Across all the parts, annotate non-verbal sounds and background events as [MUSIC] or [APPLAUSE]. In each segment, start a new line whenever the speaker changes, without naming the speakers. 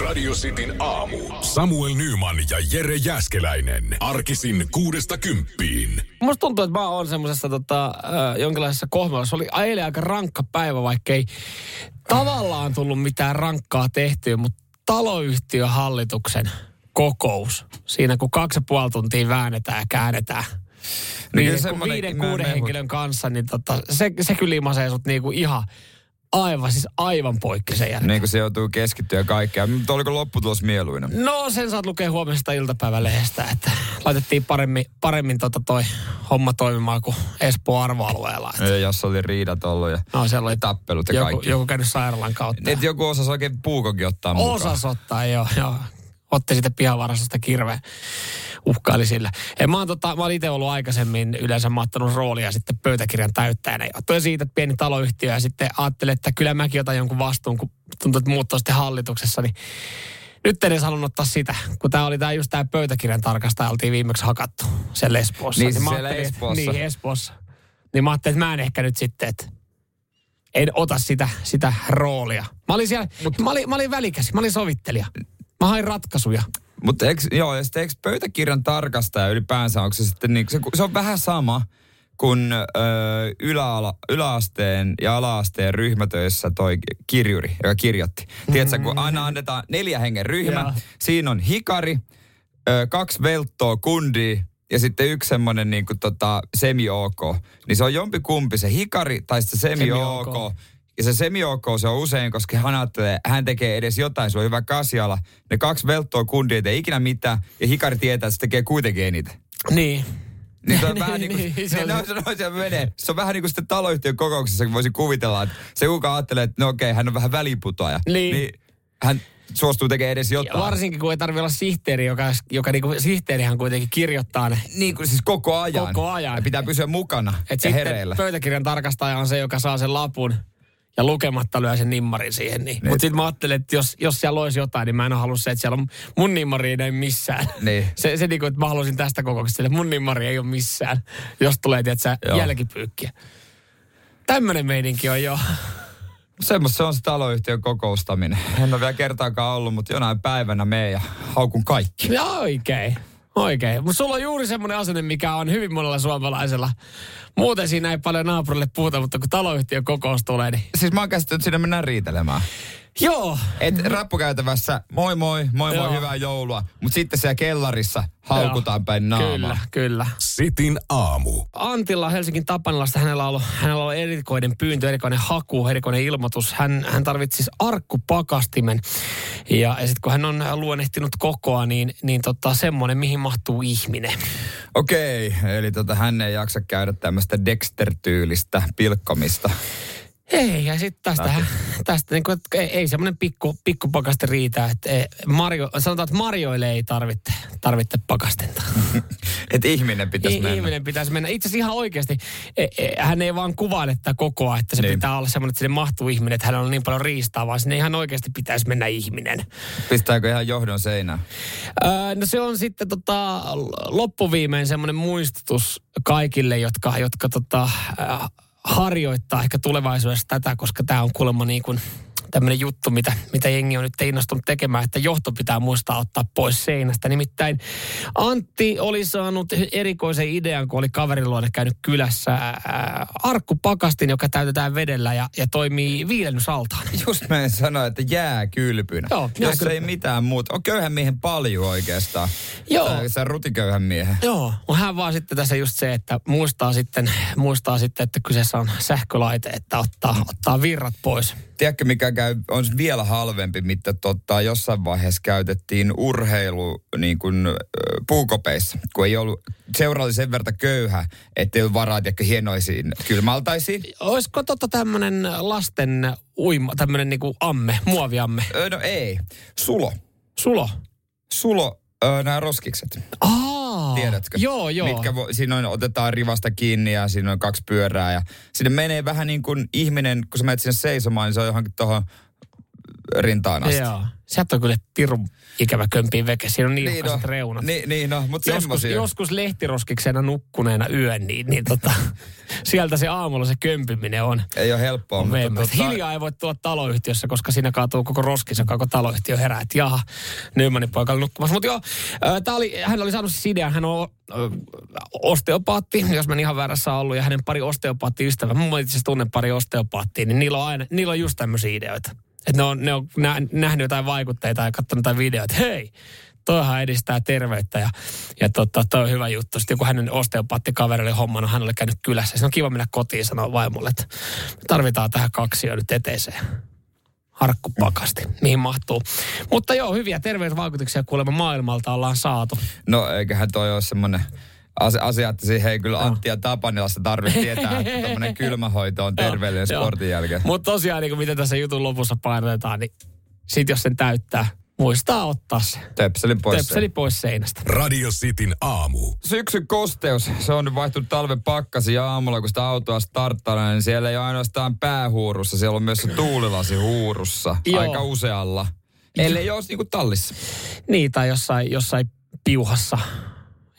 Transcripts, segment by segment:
Radio Cityn aamu. Samuel Nyman ja Jere Jäskeläinen. Arkisin kuudesta kymppiin.
Musta tuntuu, että mä oon semmoisessa tota, äh, jonkinlaisessa kohmelussa. Oli eilen aika rankka päivä, vaikka ei tavallaan tullut mitään rankkaa tehtyä, mutta taloyhtiön hallituksen kokous. Siinä kun kaksi ja puoli tuntia väännetään ja käännetään.
Niin,
Niin,
semmoinen
kun viiden, kuuden henkilön kanssa, niin tota, se, se kyllä imasee sut niinku ihan aivan, siis aivan poikki sen jälkeen.
Niin kuin se joutuu keskittyä kaikkea. Mutta oliko lopputulos mieluinen?
No sen saat lukea huomisesta iltapäivälehdestä, että laitettiin paremmin, paremmin tota toi homma toimimaan kuin Espoon arvoalueella.
Ja jos oli riidat ollut ja
No siellä oli
tappelut ja
joku,
kaikki.
joku käynyt sairaalan kautta.
Että joku osasi oikein puukokin ottaa mukaan.
Osas ottaa, joo, joo. Otti sitten pihavarastosta kirveen. Uhkaili sillä. Ja mä oon, tota, mä oon itse ollut aikaisemmin yleensä ottanut roolia sitten pöytäkirjan täyttäjänä. Johtuen siitä, että pieni taloyhtiö ja sitten ajattelin, että kyllä mäkin otan jonkun vastuun, kun tuntuu, että muut on sitten hallituksessa, niin nyt en edes halunnut ottaa sitä, kun tämä oli tää just tämä pöytäkirjan tarkastaja, oltiin viimeksi hakattu sen Espoossa.
Niin,
mä
siellä Espoossa.
Niin, Espoossa. Niin mä ajattelin, että mä en ehkä nyt sitten, että en ota sitä, sitä roolia. Mä olin siellä, mä olin, mä olin välikäsi, mä olin sovittelija. Mä hain ratkaisuja.
Mutta joo, ja sitten eikö pöytäkirjan tarkastaja ylipäänsä, onko se sitten niin, se, se on vähän sama kuin ö, yläala, yläasteen ja alaasteen ryhmätöissä toi kirjuri, joka kirjoitti. Tiedätkö, kun aina annetaan neljä hengen ryhmä,
Joo.
siinä on hikari, ö, kaksi velttoa kundia ja sitten yksi semmoinen niin kuin tota, semi-ok. Niin se on jompi kumpi, se hikari tai sitten se
Semi-ok.
semi-ok. Ja se semi se on usein, koska hän ajattelee, hän tekee edes jotain, se on hyvä kasiala. Ne kaksi velttoa kundia ei tee ikinä mitään, ja hikari tietää, että se tekee kuitenkin eniten.
Niin.
Niin se on [LAUGHS] vähän niin kuin,
Niin, se
se,
on-
no, se, se menee. Se on vähän niin kuin sitten taloyhtiön kokouksessa, kun voisi kuvitella, että se kuka ajattelee, että no okei, hän on vähän väliputoaja.
Niin.
niin hän suostuu tekemään edes
Ja
jotain.
varsinkin kun ei tarvitse olla sihteeri, joka, joka niinku, sihteerihän kuitenkin kirjoittaa ne.
Niin kuin siis koko ajan.
Koko ajan.
Ja pitää pysyä mukana
Et
ja
sitten
hereillä.
pöytäkirjan tarkastaja on se, joka saa sen lapun ja lukematta lyö sen nimmarin siihen. Niin.
Niin.
Mutta sitten mä ajattelin, että jos, jos siellä olisi jotain, niin mä en halunnut se, että siellä on mun nimmari ei missään.
Niin. [LAUGHS]
Se, se niinku, että mä haluaisin tästä kokouksesta, että mun nimmari ei ole missään, jos tulee, tiedätkö,
Joo.
jälkipyykkiä. Tämmöinen meininki on jo. [LAUGHS]
Semmoista se on se taloyhtiön kokoustaminen. En ole vielä kertaakaan ollut, mutta jonain päivänä mee ja haukun kaikki.
Ja oikein. Oikein. Mutta sulla on juuri semmoinen asenne, mikä on hyvin monella suomalaisella. Muuten siinä ei paljon naapurille puhuta, mutta kun taloyhtiön kokous tulee, niin...
Siis mä oon käsittänyt, että sinne mennään riitelemään.
Joo,
Et rappukäytävässä, moi moi, moi
Joo.
moi, hyvää joulua. Mutta sitten siellä kellarissa haukutaan päin naamaa.
Kyllä, kyllä.
Sitin aamu.
Antilla Helsingin Tapanilasta hänellä on ollut, hänellä on erikoinen pyyntö, erikoinen haku, erikoinen ilmoitus. Hän, hän tarvitsi siis arkkupakastimen. Ja, ja sitten kun hän on luonnehtinut kokoa, niin, niin tota, semmoinen, mihin mahtuu ihminen.
Okei, eli tota, hän ei jaksa käydä tämmöistä Dexter-tyylistä pilkkomista.
Ei, ja sitten tästä, tästä niin kuin, että ei, ei semmoinen pikku, pikku pakaste riitä. Että ei, Mario, sanotaan, että Marjoille ei tarvitse, tarvitse pakastenta. [LAUGHS]
Että ihminen pitäisi
I,
mennä.
ihminen pitäisi mennä. Itse asiassa ihan oikeasti, e, e, hän ei vaan kuvaile tätä kokoa, että se
Niin.
niin. pitää olla semmoinen, että sinne mahtuu ihminen, että hänellä on niin paljon riistaa, vaan sinne ihan oikeasti pitäisi mennä ihminen.
Pistääkö ihan johdon seinään?
Öö, no se on sitten tota, loppuviimein semmoinen muistutus kaikille, jotka, jotka tota, äh, harjoittaa ehkä tulevaisuudessa tätä, koska tämä on kuulemma niin kuin tämmöinen juttu, mitä, mitä jengi on nyt innostunut tekemään, että johto pitää muistaa ottaa pois seinästä. Nimittäin Antti oli saanut erikoisen idean, kun oli kaverin luona käynyt kylässä ää, arkkupakastin, joka täytetään vedellä ja, ja toimii viilennysaltaan. [LAUGHS]
Just mä en sano, että jää kylpynä.
Joo,
Jos
jääkylpynä.
ei mitään muuta. On köyhän miehen paljon oikeastaan.
Joo.
Sä, rutiköyhän miehen.
Joo, mutta hän vaan sitten tässä just se, että muistaa sitten, muistaa sitten että kyseessä on sähkölaite, että ottaa, ottaa virrat pois.
Tiedätkö, mikä käy, on vielä halvempi, mitä tota, jossain vaiheessa käytettiin urheilu niin kuin, puukopeissa, kun ei ollut, seura oli sen verran köyhä, ettei ollut varaa tiedätkö, hienoisiin kylmaltaisiin.
Olisiko totta tämmöinen lasten uima, tämmöinen niinku amme, muoviamme?
Ö, no ei, sulo.
Sulo?
Sulo, ö, nämä roskikset.
Aa,
Tiedätkö?
Joo, joo.
Mitkä vo, siinä on, otetaan rivasta kiinni ja siinä on kaksi pyörää ja sinne menee vähän niin kuin ihminen, kun sä menet sinne seisomaan, niin se on johonkin tuohon rintaan asti.
Joo. Sieltä on kyllä pirun ikävä kömpiin veke. Siinä on niin,
Niin no,
reunat.
niin, niin no, mutta
joskus,
semmosia.
joskus lehtiroskiksena nukkuneena yön, niin, niin tota, [LAUGHS] sieltä se aamulla se kömpiminen on.
Ei ole helppoa,
on
mutta tota,
Hiljaa ei voi tulla taloyhtiössä, koska siinä kaatuu koko roskis, ja koko taloyhtiö herää, että jaha, Nymanin poika oli nukkumassa. Mutta joo, äh, tää oli, hän oli saanut siis idean, hän on äh, osteopaatti, jos mä en ihan väärässä ollut, ja hänen pari osteopaattiystävää, mun itse asiassa tunnen pari osteopaattia, niin niillä on, aina, niillä on just tämmöisiä ideoita. Että ne on, ne on nä, nähnyt jotain vaikutteita ja katsonut jotain videoita, että hei, toihan edistää terveyttä ja, ja tota, toi on hyvä juttu. Sitten joku hänen osteopaattikaveri oli hommannut, hän oli käynyt kylässä. Se on kiva mennä kotiin sanoa vaimolle, että tarvitaan tähän kaksi jo nyt eteeseen. Harkkupakasti, mihin mahtuu. Mutta joo, hyviä terveysvaikutuksia kuulemma maailmalta ollaan saatu.
No eiköhän toi ole semmoinen asia, asia, että siihen ei kyllä Antti ja Tapanilassa tarvitse tietää, että tämmöinen [LAUGHS] kylmähoito on terveellinen
Joo,
sportin jälkeen.
Mutta tosiaan, niin kuin miten tässä jutun lopussa painotetaan, niin sit jos sen täyttää, muistaa ottaa se.
Töpselin pois.
Tepseli pois seinästä.
Radio Cityn aamu.
Syksyn kosteus, se on nyt vaihtunut talven pakkasi ja aamulla, kun sitä autoa starttaa, niin siellä ei ole ainoastaan päähuurussa, siellä on myös se tuulilasi huurussa
Joo.
aika usealla. Ellei olisi niinku tallissa.
Niin, tai jossain, jossain piuhassa.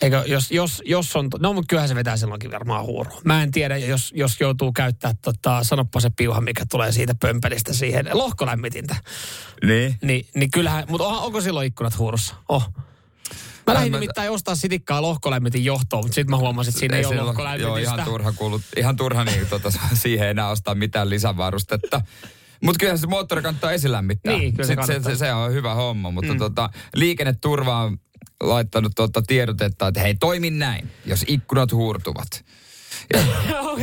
Eikö, jos, jos, jos on, no mutta kyllähän se vetää silloinkin varmaan huurua. Mä en tiedä, jos, jos joutuu käyttää, tota, sanoppa se piuha, mikä tulee siitä pömpelistä siihen lohkolämmitintä.
Niin.
Niin, niin kyllähän, mutta onko, onko silloin ikkunat huurussa? Oh. Mä lähdin
mä-
nimittäin ostaa sitikkaa lohkolämmitin johtoon, mutta sitten mä huomasin, että siinä ei, ole
silloin- Joo,
lohkolämmitistä.
ihan turha, kuulut, ihan turha niin, tota, [LAUGHS] siihen enää ostaa mitään lisävarustetta. Mutta kyllä se moottori kannattaa esilämmittää.
Niin, kyllä se
se, se, se, on hyvä homma, mutta mm. tota, liikenneturva on laittanut tota tiedotetta, että hei, toimi näin, jos ikkunat huurtuvat. [LAUGHS]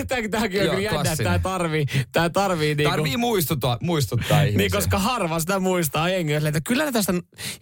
Tämäkin, tämäkin on kyllä jännä, että tämä tarvii, tämä tarvii niinku...
Tarvii muistuttaa, muistuttaa ihmisiä.
Niin, koska harva sitä muistaa jengi. Silleen, Että kyllä tästä,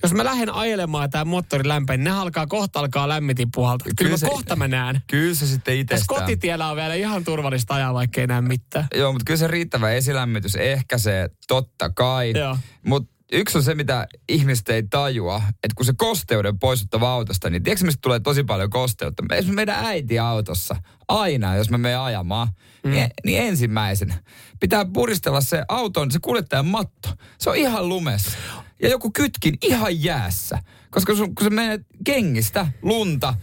jos mä lähden ajelemaan tämä moottori lämpöön, niin ne alkaa kohta alkaa lämmitin puhalta. Kyllä,
Kyllä
mä
se-
kohta mä näen.
Kyllä se sitten
Tässä
itsestään.
kotitiellä on vielä ihan turvallista ajaa, vaikka ei näe mitään.
Joo, mutta kyllä se riittävä esilämmitys ehkäisee, totta kai.
Joo.
Mutta yksi on se, mitä ihmiset ei tajua, että kun se kosteuden poistuttava autosta, niin tiedätkö mistä tulee tosi paljon kosteutta? Esimerkiksi meidän äiti autossa, aina jos me menen ajamaan, mm. niin, niin ensimmäisenä pitää puristella se auton, se kuljettajan matto. Se on ihan lumessa. Ja joku kytkin ihan jäässä. Koska sun, kun se menee kengistä lunta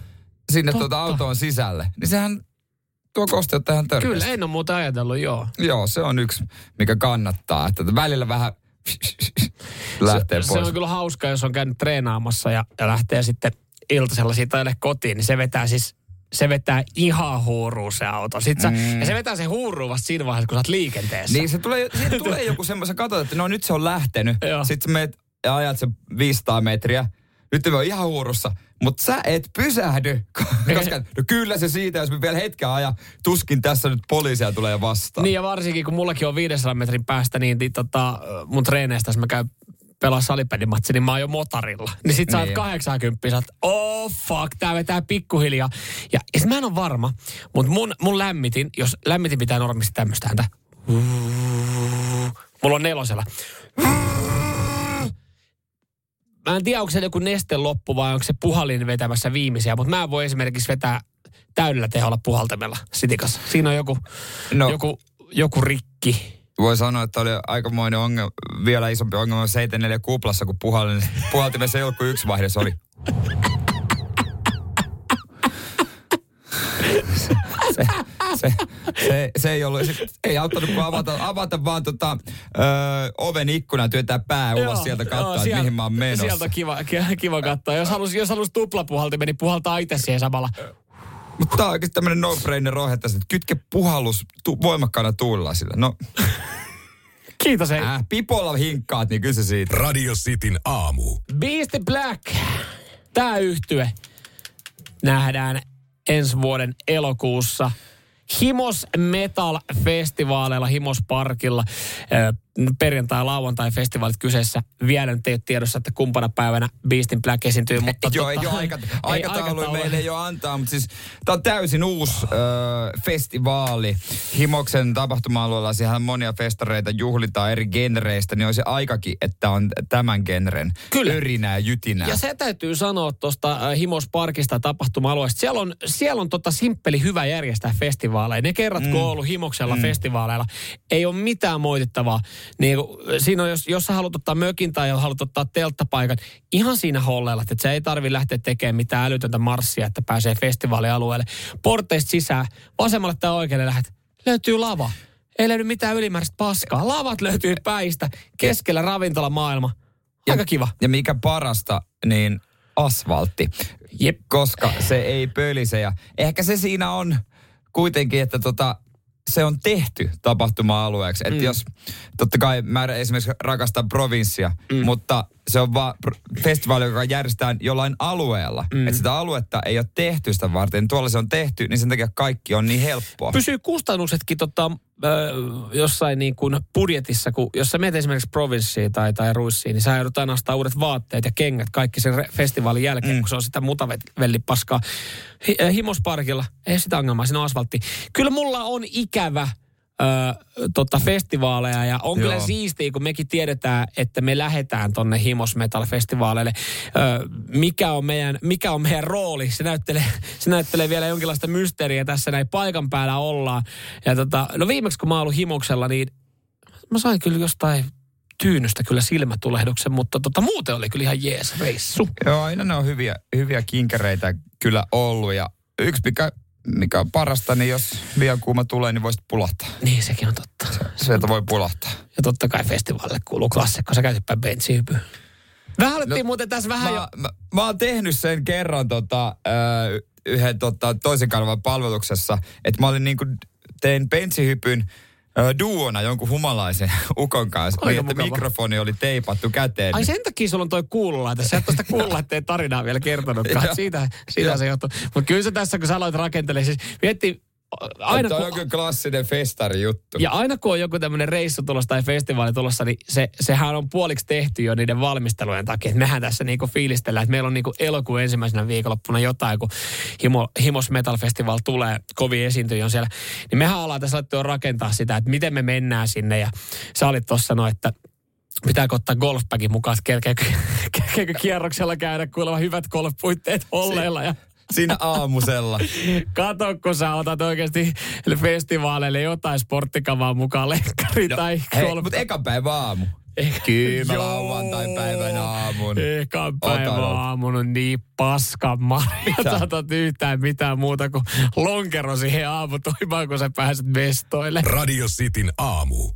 sinne tuota autoon sisälle, niin sehän tuo kosteutta ihan törkeästi.
Kyllä, en ole muuta ajatellut, joo.
Joo, se on yksi, mikä kannattaa. Että välillä vähän [LAUGHS] lähtee
se,
pois.
se on kyllä hauska, jos on käynyt treenaamassa ja, ja lähtee sitten iltasella siitä ajelle kotiin, niin se vetää siis se vetää ihan huuruun se auto. Sit sä, mm. Ja se vetää se huuruun vasta siinä vaiheessa, kun sä oot liikenteessä.
Niin se tulee, siitä [LAUGHS] tulee joku semmoinen, sä katsot, että no nyt se on lähtenyt. Sitten sä meet ja ajat se 500 metriä. Nyt me on ihan huurussa, mutta sä et pysähdy. [LAUGHS] Koska, no kyllä se siitä, jos me vielä hetken aja, tuskin tässä nyt poliisia tulee vastaan.
Niin ja varsinkin kun mullakin on 500 metrin päästä, niin, niin tota, mun treeneistä, jos mä käyn pelaa salipelimatsi, niin mä oon jo motarilla. Niin sit sä oot
Niin.
80, sä oot, oh fuck, tää vetää pikkuhiljaa. Ja, ja sit mä en ole varma, mutta mun, mun lämmitin, jos lämmitin pitää normisti tämmöistä ääntä. Mulla on nelosella. Mä en tiedä, onko se joku neste loppu vai onko se puhallin vetämässä viimeisiä, mutta mä en voi esimerkiksi vetää täydellä teholla puhaltamella sitikassa. Siinä on joku,
No.
joku, joku rikki.
Voi sanoa, että oli aikamoinen ongelma, vielä isompi ongelma 74 kuplassa, kun puhalin, puhaltimessa kuin yksi vaihde, oli [LAUGHS] se, se, se, se, ei ollut, se ei auttanut kuin avata, avata vaan tota, ö, oven ikkuna ja työntää pää ulos sieltä katsoa, että mihin mä oon menossa.
Sieltä on kiva, ki- kiva katsoa. Jos halus, jos halus tuplapuhaltimeen, niin puhaltaa itse siihen samalla.
Mutta tää on oikeasti tämmönen no-brainer rohetta, että kytke puhallus tu- voimakkaana tuulilasilla. No,
Kiitos hei.
äh, pipolla hinkkaat, niin kyllä se siitä.
Radio Cityn aamu.
Beastie Black. Tää yhtye nähdään ensi vuoden elokuussa Himos Metal Festivaaleilla Himos Parkilla. Perjantai- ja lauantai-festivaalit kyseessä. Vielä nyt ei ole tiedossa, että kumpana päivänä Beastin Black esiintyy. [LAUGHS] Mutta
Joo,
tota,
ei ole aika, aikataulu
aikataulu.
meille ei ole antaa, mutta siis tämä on täysin uusi ö, festivaali. Himoksen tapahtuma-alueella siellä monia festareita juhlitaan eri genreistä, niin on se aikakin, että on tämän genren
Kyllä.
örinää ja jytinää.
Ja se täytyy sanoa tuosta Himos Parkista tapahtuma-alueesta. Siellä on, siellä on tota simppeli hyvä järjestää festivaaleja. Ne kerrat, mm. kun on ollut Himoksella mm. festivaaleilla, ei ole mitään moitittavaa. Niin siinä on, jos, jos sä haluat ottaa mökin tai haluat ottaa telttapaikan, ihan siinä holleilla, että sä ei tarvi lähteä tekemään mitään älytöntä marssia, että pääsee festivaalialueelle. Porteista sisään, vasemmalle tai oikealle lähdet, löytyy lava. Ei löydy mitään ylimääräistä paskaa. Lavat löytyy päistä, keskellä ravintolamaailma. Aika
ja,
kiva.
Ja mikä parasta, niin asfaltti.
Jep.
Koska se ei pölise. Ja ehkä se siinä on kuitenkin, että tota, se on tehty tapahtuma-alueeksi. Että mm. jos, totta kai mä esimerkiksi rakastan provinssia, mm. mutta se on vaan festivaali, joka järjestetään jollain alueella. Mm. Että sitä aluetta ei ole tehty sitä varten. Tuolla se on tehty, niin sen takia kaikki on niin helppoa.
Pysyy kustannuksetkin tota, äh, jossain niin kuin budjetissa, kun jos sä menet esimerkiksi provinssiin tai, tai ruissiin, niin sä joudut aina ostaa uudet vaatteet ja kengät kaikki sen re- festivaalin jälkeen, mm. kun se on sitä mutavellipaskaa. Hi- himosparkilla, ei sitä ongelmaa, siinä on asfaltti. Kyllä mulla on ikävä ö, tota festivaaleja ja on Joo. kyllä siistiä, kun mekin tiedetään, että me lähdetään tonne Himos Metal-festivaaleille. Mikä, on meidän, mikä on meidän rooli? Se näyttelee, se näyttelee vielä jonkinlaista mysteeriä tässä näin paikan päällä ollaan. Ja tota, no viimeksi kun mä oon ollut Himoksella, niin mä sain kyllä jostain tyynystä kyllä silmätulehduksen, mutta tota, muuten oli kyllä ihan jees reissu.
Joo, aina ne on hyviä, hyviä kinkereitä kyllä ollut ja yksi mikä mikä on parasta, niin jos liian kuuma tulee, niin voisit pulahtaa.
Niin, sekin on totta.
Se, sieltä voi pulahtaa.
Ja totta kai festivaalille kuuluu klassikko, sä käytitpä bensihypyä. Vähän no, muuten tässä vähän
mä,
jo...
Mä, mä, oon tehnyt sen kerran tota, yhden tota, toisen kanavan palveluksessa, että mä olin niinku, tein bensihypyn duona jonkun humalaisen [LAUGHS] ukon kanssa, niin, että mukava. mikrofoni oli teipattu käteen.
Ai sen takia sulla on toi kuululaite. Sä et tuosta kuululaitteen tarinaa vielä kertonutkaan. [LAUGHS] siitä, siitä se johtuu. Mutta kyllä se tässä, kun sä aloit rakentelemaan, siis mietti,
aina kun, on joku klassinen festari juttu.
Ja aina kun on joku tämmöinen reissu tulossa tai festivaali tulossa, niin se, sehän on puoliksi tehty jo niiden valmistelujen takia. Että mehän tässä niinku fiilistellään, että meillä on niinku elokuun ensimmäisenä viikonloppuna jotain, kun Himo, Himos Metal Festival tulee, kovin esiintyjä on siellä. Niin mehän ollaan tässä jo rakentaa sitä, että miten me mennään sinne. Ja sä olit tuossa sanoa, että pitääkö ottaa golfbagin mukaan, että kerkeekö, kerkeekö kierroksella käydä kuulemma hyvät golfpuitteet olleilla. Ja
siinä aamusella.
Kato, kun sä otat oikeasti festivaaleille jotain sporttikavaa mukaan, lenkkari no, tai
hei, mutta eka päivä aamu. Kyllä lauantai päivän aamun.
Eka päivän aamun on niin paska marja. Saatat yhtään mitään muuta kuin lonkero siihen aamutoimaan, kun sä pääset vestoille.
Radio Cityn aamu.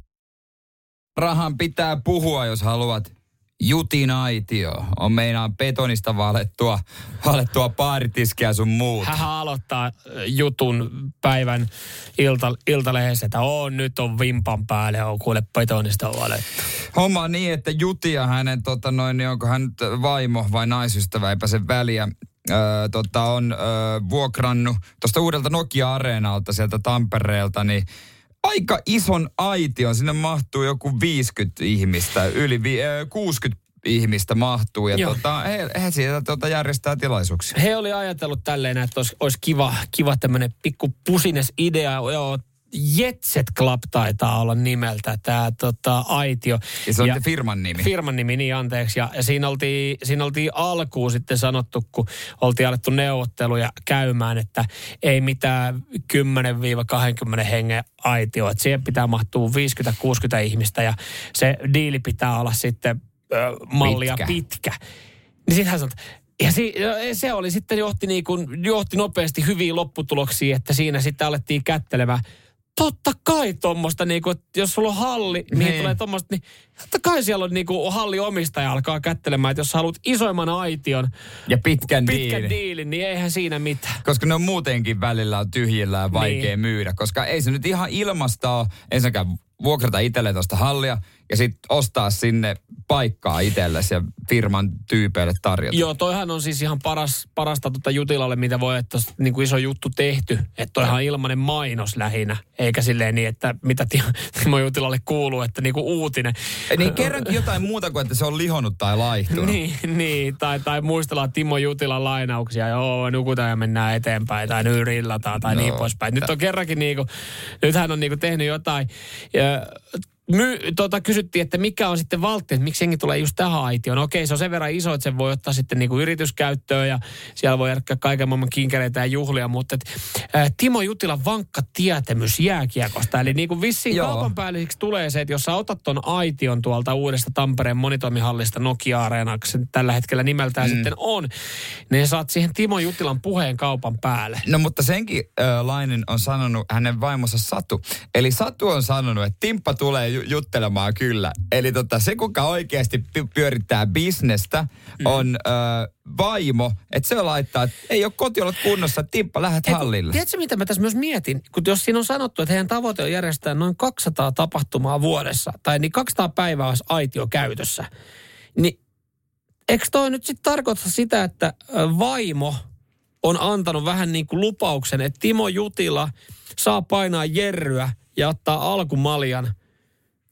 Rahan pitää puhua, jos haluat Jutin aitio on meinaan betonista valettua, valettua paaritiskiä sun muut.
Hän aloittaa äh, jutun päivän ilta, iltalehdessä, että on nyt on vimpan päälle, on kuule betonista valettu.
Homma on niin, että Juti ja hänen, tota noin, niin onko hän nyt vaimo vai naisystävä, eipä sen väliä, Öö, tota, on öö, vuokrannut tuosta uudelta Nokia-areenalta sieltä Tampereelta, niin aika ison aition. Sinne mahtuu joku 50 ihmistä, yli vi- 60 ihmistä mahtuu ja tota, he, he siitä tota järjestää tilaisuuksia.
He oli ajatellut tälleen, että olisi, olisi kiva, kiva tämmöinen pikku pusines idea. Joo, Jetset Club taitaa olla nimeltä tämä tota, aitio.
Ja se on ja, firman nimi.
Firman nimi, niin anteeksi. Ja, ja siinä, oltiin, siinä oltiin alkuun sitten sanottu, kun oltiin alettu neuvotteluja käymään, että ei mitään 10-20 hengen aitio. Että siihen pitää mahtua 50-60 ihmistä ja se diili pitää olla sitten ö, mallia pitkä. pitkä. Niin sitten hän sanoi, ja si, se oli sitten johti, niin kuin, johti nopeasti hyviin lopputuloksiin, että siinä sitten alettiin kättelemään totta kai tuommoista, niinku, että jos sulla on halli, mihin niin. tulee tuommoista, niin totta kai siellä on niinku, halli omistaja alkaa kättelemään, että jos haluat isoimman aition
ja pitkän,
pitkän
diilin.
diilin, niin eihän siinä mitään.
Koska ne on muutenkin välillä on tyhjillä vaikea niin. myydä, koska ei se nyt ihan ilmasta ole ensinnäkään vuokrata itselle tuosta hallia ja sitten ostaa sinne paikkaa itsellesi ja firman tyypeille tarjota.
Joo, toihan on siis ihan paras, parasta tuota Jutilalle, mitä voi, että niin kuin iso juttu tehty. Että toihan ilmanen mainos lähinnä, eikä silleen niin, että mitä [LAUGHS] Timo Jutilalle kuuluu, että niin kuin uutinen.
Niin kerrankin jotain muuta kuin, että se on lihonnut tai laihtunut. [LAUGHS]
niin, niin, tai, tai muistellaan Timo Jutilan lainauksia, joo, nukutaan ja mennään eteenpäin, tai nyt rillataan, tai no, niin poispäin. Nyt on kerrankin niin kuin, nyt hän on niin kuin tehnyt jotain. Ja, my, tota, kysyttiin, että mikä on sitten valtti, että miksi jengi tulee just tähän aitioon. No okei, se on sen verran iso, että sen voi ottaa sitten niinku yrityskäyttöön ja siellä voi järkkää kaiken maailman kinkereitä ja juhlia, mutta et, ä, Timo Jutilan vankka tietämys jääkiekosta. Eli niinku vissiin
Joo.
kaupan päälliseksi tulee se, että jos sä otat ton aition tuolta uudesta Tampereen monitoimihallista Nokia-areenaksi, se tällä hetkellä nimeltään mm. sitten on, niin saat siihen Timo Jutilan puheen kaupan päälle.
No mutta senkin äh, Lainen on sanonut hänen vaimonsa Satu. Eli Satu on sanonut, että Timppa tulee ju- juttelemaan kyllä. Eli tota, se, kuka oikeasti py- pyörittää bisnestä,
Mm.
on äh, vaimo. Että se laittaa, että ei ole kotiolot kunnossa, Timppa, lähdet
Ei, kun-
hallille.
Tiedätkö, mitä mä tässä myös mietin? Kun jos siinä on sanottu, että heidän tavoite on järjestää noin 200 tapahtumaa vuodessa, tai niin 200 päivää olisi aitio käytössä, niin eikö toi nyt sitten tarkoita sitä, että ö, vaimo on antanut vähän niin kuin lupauksen, että Timo Jutila saa painaa jerryä ja ottaa alkumaljan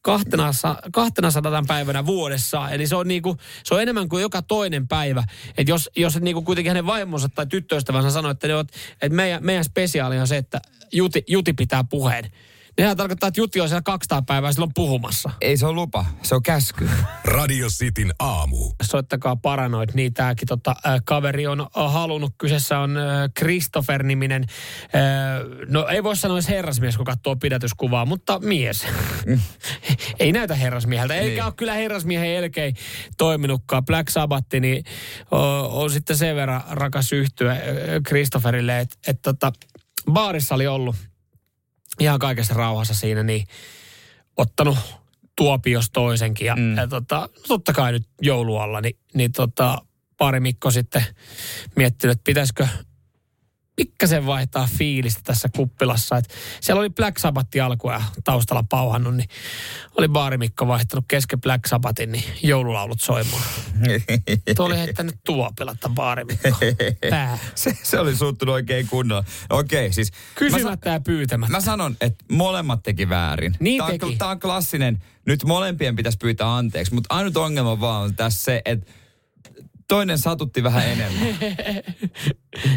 kahtena, kahtena sadataan päivänä vuodessa. Eli se on, niinku, se on enemmän kuin joka toinen päivä. Et jos, jos niinku kuitenkin hänen vaimonsa tai tyttöystävänsä sanoo, että, ne on, että meidän, meidän spesiaali on se, että Juti, Juti pitää puheen. Sehän tarkoittaa, että Juti on siellä 200 päivää silloin puhumassa.
Ei se ole lupa, se on käsky.
Radio Cityn aamu.
Soittakaa paranoid, niin tämäkin tota, äh, kaveri on äh, halunnut. Kyseessä on äh, Christopher-niminen, äh, no ei voi sanoa edes herrasmies, kun katsoo pidätyskuvaa, mutta mies. [LAUGHS] ei näytä herrasmieheltä, eikä
Niin.
ole kyllä herrasmiehen elkein toiminutkaan. Black Sabbath, niin on, on sitten sen verran rakas yhtyä äh, Christopherille, että et, tota, baarissa oli ollut ihan kaikessa rauhassa siinä, niin ottanut tuopios toisenkin. Ja, mm. ja tota, totta kai nyt joulualla, niin, niin tota, pari Mikko sitten miettinyt, että pitäisikö pikkasen vaihtaa fiilistä tässä kuppilassa. Et siellä oli Black Sabbath alkua taustalla pauhannut, niin oli baarimikko vaihtanut kesken Black Sabbathin, niin joululaulut soimaan. [LAUGHS] Tuo oli heittänyt tuopilatta baarimikko. [LAUGHS]
Se, se oli suuttunut oikein kunnolla. Okei, siis... Mä,
Kysymättä ja pyytämättä.
Mä sanon, että molemmat teki väärin.
Niin
tää, on,
teki.
tää on klassinen. Nyt molempien pitäisi pyytää anteeksi, mutta ainut ongelma vaan on tässä se, että toinen satutti vähän enemmän. [LAUGHS]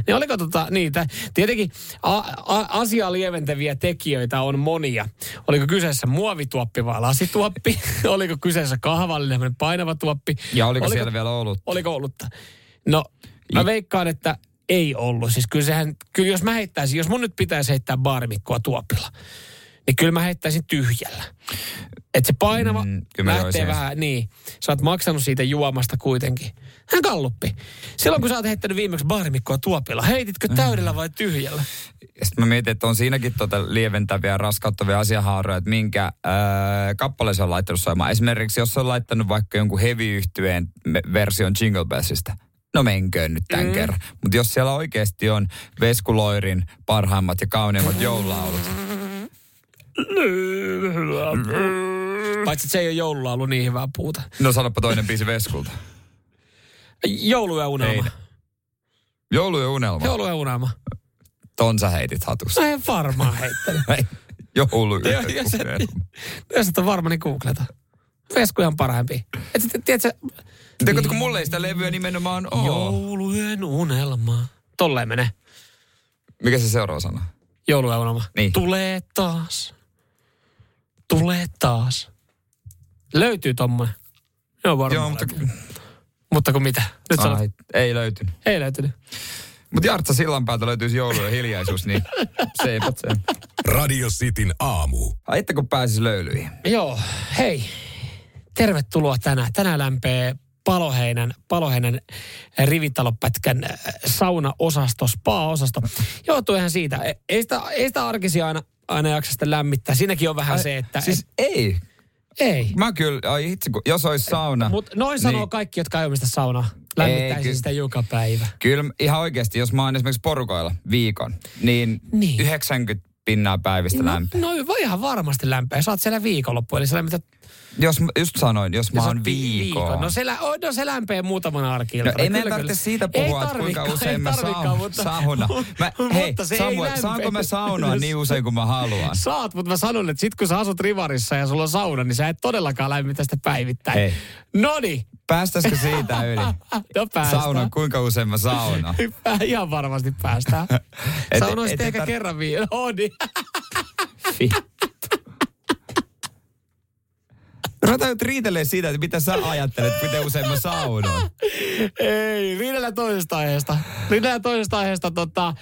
Niin oliko tota niitä? Tietenkin a, a, asiaa lieventäviä tekijöitä on monia. Oliko kyseessä muovituoppi vai lasituoppi? [LAUGHS] oliko kyseessä kahvallinen painava tuoppi?
Ja oliko,
oliko
siellä vielä ollut?
Oliko ollutta? No, mä veikkaan, että ei ollut. Siis kyllä, sehän, kyllä jos mä heittäisin, jos mun nyt pitäisi heittää baarimikkoa tuopilla, niin kyllä mä heittäisin tyhjällä. Että se painava
Mm,
lähtee vähän, niin. Sä oot maksanut siitä juomasta kuitenkin. Hän kalluppi. Silloin kun sä oot heittänyt viimeksi baarimikkoa tuopilla, heititkö
Mm.
täydellä vai tyhjällä?
Sitten mä mietin, että on siinäkin tota lieventäviä, raskauttavia asiahaaroja, että minkä ää, kappale se on laittanut soimaan. Esimerkiksi jos on laittanut vaikka jonkun heavy-yhtyeen me- version Jingle Bellsistä. No menköön nyt tämän mm. kerran. Mutta jos siellä oikeasti on Veskuloirin parhaimmat ja kauneimmat joululaulut.
Paitsi että se ei ole joululaulu niin hyvää puuta.
No sanoppa toinen biisi Veskulta.
Joulu ja unelma.
Ei. Joulu ja unelma.
Joulu ja unelma.
Ton sä heitit hatusta.
No en varmaan heittänyt. [LAUGHS]
Ei. Joulu ja
Joo, jos et-
unelma.
Jos et ole varma, niin googleta. Vesku ihan parhaimpi. Et sit, tiedätkö,
Tiedätkö, kun mulle ei sitä levyä nimenomaan oo.
joulujen unelma. Tolleen menee.
Mikä se seuraava sana?
Joulu ja unelma.
Niin.
Tulee taas. Tulee taas. Löytyy tommonen. Joo, varmaan.
Joo, mutta
löytyy. Mutta kun mitä? Nyt sanot,
Ai, ei löytynyt.
ei löytynyt.
Mutta Jartsa Sillanpäältä löytyisi joulu ja hiljaisuus, niin seipät se.
Radio Cityn aamu.
Ai kun pääsis löylyihin.
Joo, hei. Tervetuloa tänään. Tänään lämpee Paloheinän, Paloheinän rivitalopätkän äh, saunaosasto, spa-osasto. Joutuu ihan siitä. Ei sitä, ei sitä arkisia aina, aina jaksa sitä lämmittää. Siinäkin on vähän
Ai,
se, että...
Siis
et, ei.
Mä kyllä, ai itse, kun, jos olisi sauna.
Mutta noin sanoo
niin,
kaikki, jotka ei omista saunaa.
Ei,
Lämmittäisi
kyllä.
sitä joka päivä.
Kyllä ihan oikeasti, jos mä oon esimerkiksi porukoilla viikon, niin,
Niin.
90 pinnaa päivistä
No, no voi ihan varmasti lämpöä. Sä oot siellä viikonloppu, eli sä lämmität...
Jos, just sanoin, jos mä oon
oot vi-
viikon.
No se, lä- no se lämpee muutaman arki
No ei meidän tarvitse siitä puhua, että kuinka usein mä saun, sauna. [LAUGHS] Mä, hei,
mutta se ei
Samuel,
lämpene.
saanko mä saunoa niin usein kuin mä haluan?
Saat, mutta mä sanon, että sit kun sä asut Rivarissa ja sulla on sauna, niin sä et todellakaan lämmitä sitä päivittäin.
Ei.
Noni,
Päästäisikö siitä yli? [LAUGHS]
no päästään.
Sauna, kuinka usein mä saunan? [LAUGHS]
Ihan varmasti päästään. Saunoisit ehkä
tar-
kerran niin. viikossa. No niin.
Mä täytyy riitelee siitä, että mitä sä ajattelet, miten usein mä saunon.
Ei, riidellä toisesta aiheesta. Riidellä toisesta aiheesta tota,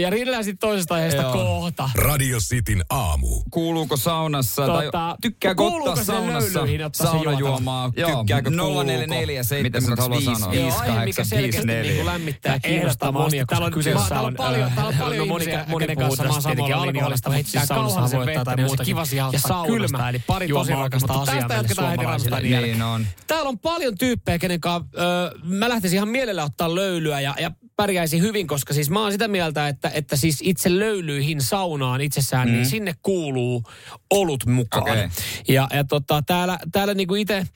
ja riidellä sitten toisesta aiheesta
Joo.
kohta.
Radio Cityn aamu.
Kuuluuko saunassa,
Tota,
tai tykkääkö ottaa saunassa saunajuomaa? Tykkääkö
044
kuuluuko? Mitä sä nyt haluat sanoa?
Joo, aihe, mikä selkeästi niin lämmittää
Tää kiinnostaa monia,
täällä on,
kyseessä
täällä on
on,
paljon, täällä on paljon
moni-
ihmisiä, kenen kanssa mä oon samalla linjalla, heittää
saunahan
vettä
voittaa
tai sijalta.
Ja saunasta,
Kylmä
eli pari tosi rakasta asiaa
tästä jatketaan heti
suomalaisille.
Rammsteinin jälkeen.
Niin on.
Täällä on paljon tyyppejä, kenen kanssa öö, mä lähtisin ihan mielellä ottaa löylyä ja, ja pärjäisin hyvin, koska siis mä oon sitä mieltä, että, että siis itse löylyihin saunaan itsessään, mm. niin sinne kuuluu olut mukaan.
Okei.
Ja, ja tota, täällä, täällä niinku itse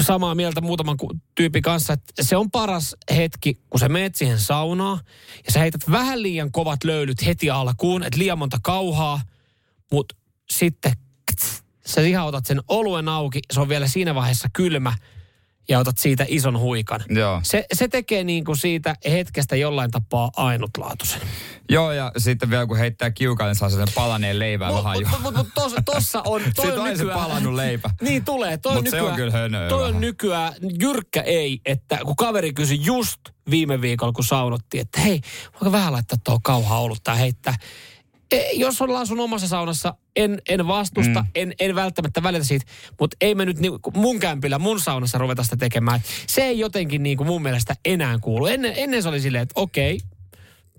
samaa mieltä muutaman tyypin kanssa, että se on paras hetki, kun sä meet siihen saunaan ja sä heität vähän liian kovat löylyt heti alkuun, että liian monta kauhaa, mutta sitten kts, sä otat sen oluen auki, se on vielä siinä vaiheessa kylmä ja otat siitä ison huikan.
Joo.
Se, se tekee niin kuin siitä hetkestä jollain tapaa ainutlaatuisen.
Joo, ja sitten vielä kun heittää kiukaan, niin saa sen palaneen leivän vähän
Mutta mut, mut, tos, tossa on, [LAUGHS] toi
Sitten
on
on se
nykyään,
palannut leipä. [LAUGHS]
Niin tulee. Toi
Mut
on
se on kyllä hönöä
Toi on
vähän.
nykyään jyrkkä ei, että kun kaveri kysyi just viime viikolla, kun saunottiin, että hei, voiko vähän laittaa tuohon kauhaa olutta ja heittää. E, jos ollaan sun omassa saunassa, en, en vastusta, mm. en, en välttämättä välitä siitä, mutta ei me nyt niinku mun kämpillä, mun saunassa ruveta sitä tekemään. Se ei jotenkin niinku mun mielestä enää kuulu. Ennen, ennen se oli silleen, että okei,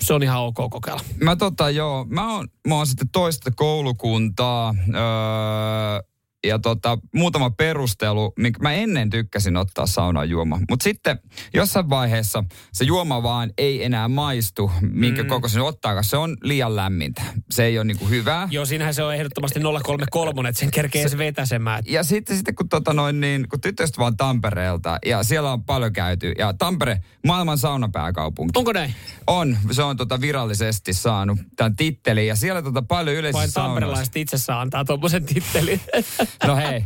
se on ihan ok kokeilla.
Mä tota joo, mä oon, mä oon sitten toista koulukuntaa öö, ja tota, muutama perustelu, minkä mä ennen tykkäsin ottaa saunan juoma. Mutta sitten jossain vaiheessa se juoma vaan ei enää maistu, minkä mm. koko sen ottaa, koska se on liian lämmintä. Se ei ole niinku hyvää.
Joo, siinähän se on ehdottomasti 033, että sen kerkee edes vetäsemään.
Ja sitten, sitten kun, tota noin, niin, kun tytöstä vaan Tampereelta ja siellä on paljon käyty. Ja Tampere, maailman saunapääkaupunki.
Onko näin?
On, se on tota virallisesti saanut tämän tittelin ja siellä tota paljon yleisissä
Vain tamperelaiset itse saa antaa tuommoisen tittelin. [LAUGHS]
No hei,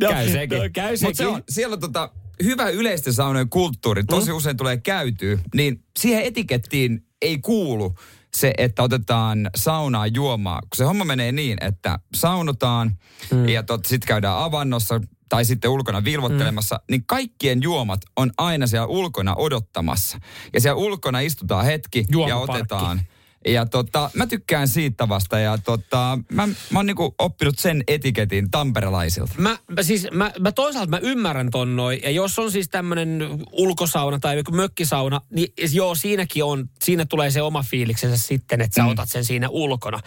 no,
käy sekin.
No, käy
Mut
sekin.
se on, siellä on tota, hyvä yleisten saunojen kulttuuri, tosi mm. usein tulee käytyä, niin siihen etikettiin ei kuulu se, että otetaan saunaa juomaa. Kun se homma menee niin, että saunotaan mm. ja tot, sitten käydään avannossa tai sitten ulkona vilvottelemassa, mm. niin kaikkien juomat on aina siellä ulkona odottamassa. Ja siellä ulkona istutaan hetki ja
Juomaparkki.
otetaan. Ja tota, mä tykkään siitä vasta ja tota, mä, mä oon niinku oppinut sen etiketin tamperelaisilta.
Mä, mä, siis, mä, mä toisaalta mä ymmärrän ton noin, ja jos on siis tämmönen ulkosauna tai joku mökkisauna, niin joo, siinäkin on, siinä tulee se oma fiiliksensä sitten, että sä mm. otat sen siinä ulkona.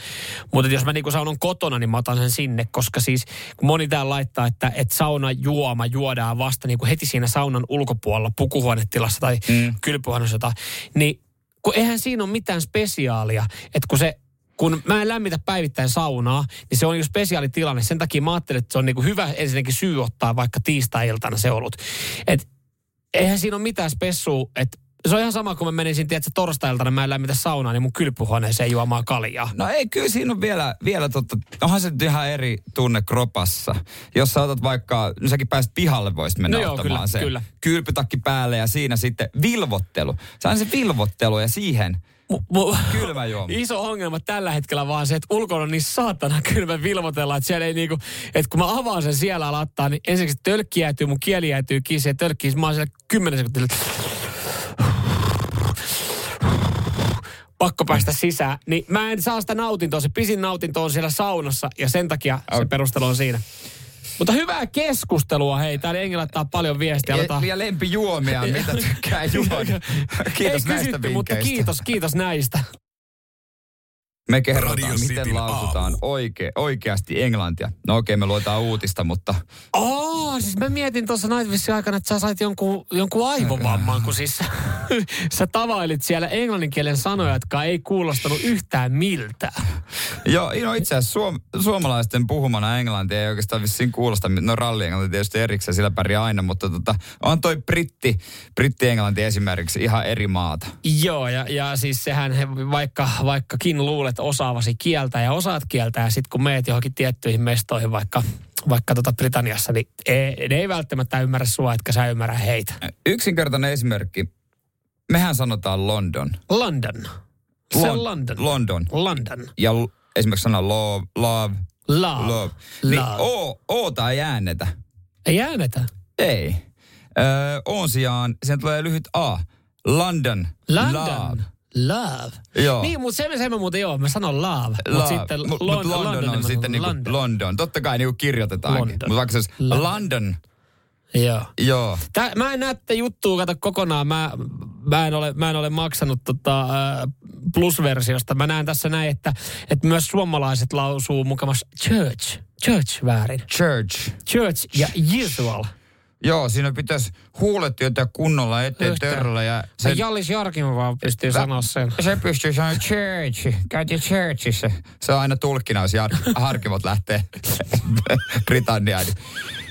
Mutta jos mä niinku saunon kotona, niin mä otan sen sinne, koska siis kun moni täällä laittaa, että, että sauna juoma juodaan vasta niinku heti siinä saunan ulkopuolella, pukuhuonetilassa tai mm. kylpyhuoneessa, niin kun eihän siinä ole mitään spesiaalia, että kun se kun mä en lämmitä päivittäin saunaa, niin se on jo spesiaalitilanne. Sen takia mä ajattelin, että se on niinku hyvä ensinnäkin syy ottaa vaikka tiistai-iltana se olut. Et eihän siinä ole mitään spessua, että se on ihan sama, kun mä menisin, tiedätkö, torstai-iltana, mä en lämmitä saunaa, niin mun kylpyhuoneeseen juomaan kaljaa.
No ei, kyllä siinä on vielä, vielä totta, onhan se nyt ihan eri tunne kropassa. Jos sä otat vaikka, no säkin pääset pihalle, voisit mennä
No joo,
ottamaan
kyllä,
sen.
kyllä.
Kylpytakki päälle ja siinä sitten vilvottelu. Se on se vilvottelu ja siihen
Mu-
kylmä juoma. [LAUGHS]
Iso ongelma tällä hetkellä vaan se, että ulkona on niin saatana kylmä vilvotella, että siellä ei niinku, että kun mä avaan sen siellä lattaa, niin ensinnäkin se tölkki jäätyy, mun kieli jäätyy kiinni ja tölkkiin, mä oon siellä kymmenen sekuntia. Pakko päästä sisään. Niin mä en saa sitä nautintoa. Se pisin nautinto on siellä saunassa ja sen takia se perustelu on siinä. Mutta hyvää keskustelua, hei. Täällä Engi laittaa paljon viestiä.
Ja,
Aletaan-
ja lempijuomia, mitä tykkää juoda. [LAUGHS] Kiitos
Ei
näistä
kysytty, mutta kiitos, kiitos näistä.
Me kerrotaan,
Radio
miten
Cityn
lausutaan
aamu.
oike, oikeasti englantia. No okei, me luetaan uutista, mutta
Oh, siis mä mietin tuossa Nightwishin aikana, että sä sait jonkun, jonkun aivovamman, kun siis [LAUGHS] sä tavailit siellä englanninkielen sanoja, jotka ei kuulostanut yhtään miltään.
Joo, no itse asiassa suom- suomalaisten puhumana englantia ei oikeastaan vissiin kuulosta. No ralli-englanti tietysti erikseen, sillä pärjää aina, mutta tota, on toi britti, britti-englanti esimerkiksi ihan eri maata.
Joo, ja, ja siis sehän he, vaikka, vaikkakin luulet osaavasi kieltä ja osaat kieltä, ja sitten kun meet johonkin tiettyihin mestoihin, vaikka, vaikka tota Britanniassa, niin ei, ne ei välttämättä ymmärrä sua, etkä sä ymmärrä heitä.
Yksinkertainen esimerkki. Mehän sanotaan London.
London. Se on
Lon-
London.
London.
London.
Ja l- esimerkiksi sana love, love
Love.
Love. Niin
Love.
O, o tai äännetä.
Ei äänetä.
Ei. Öö, on sijaan, sen tulee lyhyt A. London.
London.
Love.
Love.
Joo.
Niin, mutta se, se mä muuten joo, mä sanon love. Mutta
Love.
sitten
mut, mut
London,
London,
London,
on sitten niinku
London.
London. Totta kai niinku kirjoitetaankin.
London.
Mutta vaikka se olisi
London.
London.
Joo.
Joo.
Tää, mä en näe tätä juttua, kato kokonaan. Mä, mä, en, ole, mä en ole maksanut tota, plusversiosta. Mä näen tässä näin, että, että myös suomalaiset lausuu mukamas church. Church väärin.
Church.
Church ja usual.
Joo, siinä pitäisi huulet työntää kunnolla eteen
Yhtään.
törröllä ja
Se
se,
Jallis Jarkimo vaan pystyy sanoa sen.
se pystyy sanoa church. Käytiin churchissa. Se on aina tulkkina, jos jar- [LAUGHS] harkimot lähtee [LAUGHS] Britanniaan. niin,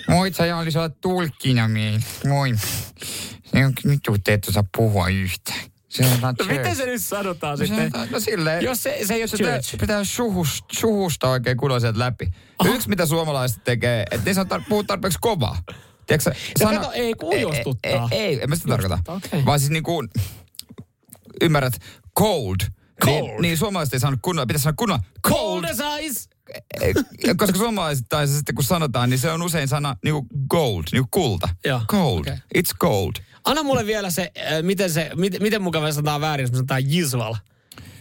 Moi, sä Jallis, olet tulkkina miehen. Moi. Se on nyt te et osaa puhua yhtään. Se on
No miten se nyt sanotaan
No
sitten?
se- No silleen.
Jos se, se ei ole
Se pitää, pitää suhus, suhusta oikein sieltä läpi. Yksi, mitä suomalaiset tekee, että tar- puhut tarpeeksi kovaa. Tiedätkö, sä,
No kato, ei, kun ujostuttaa.
Ei, ei, en mä sitä tarkoita.
okei.
Vaan siis niin kuin, ymmärrät, cold.
Cold.
Niin, niin suomalaiset ei saanut kunnolla, pitäisi sanoa kunnolla
Cold as ice.
Eh, Koska suomalaiset tai se sitten kun sanotaan, niin se on usein sana niinku gold, niinku kulta.
Joo,
Cold.
okei.
It's cold.
Anna mulle vielä se, äh, miten, se, miten, miten mukava sanotaan väärin, jos me sanotaan usual.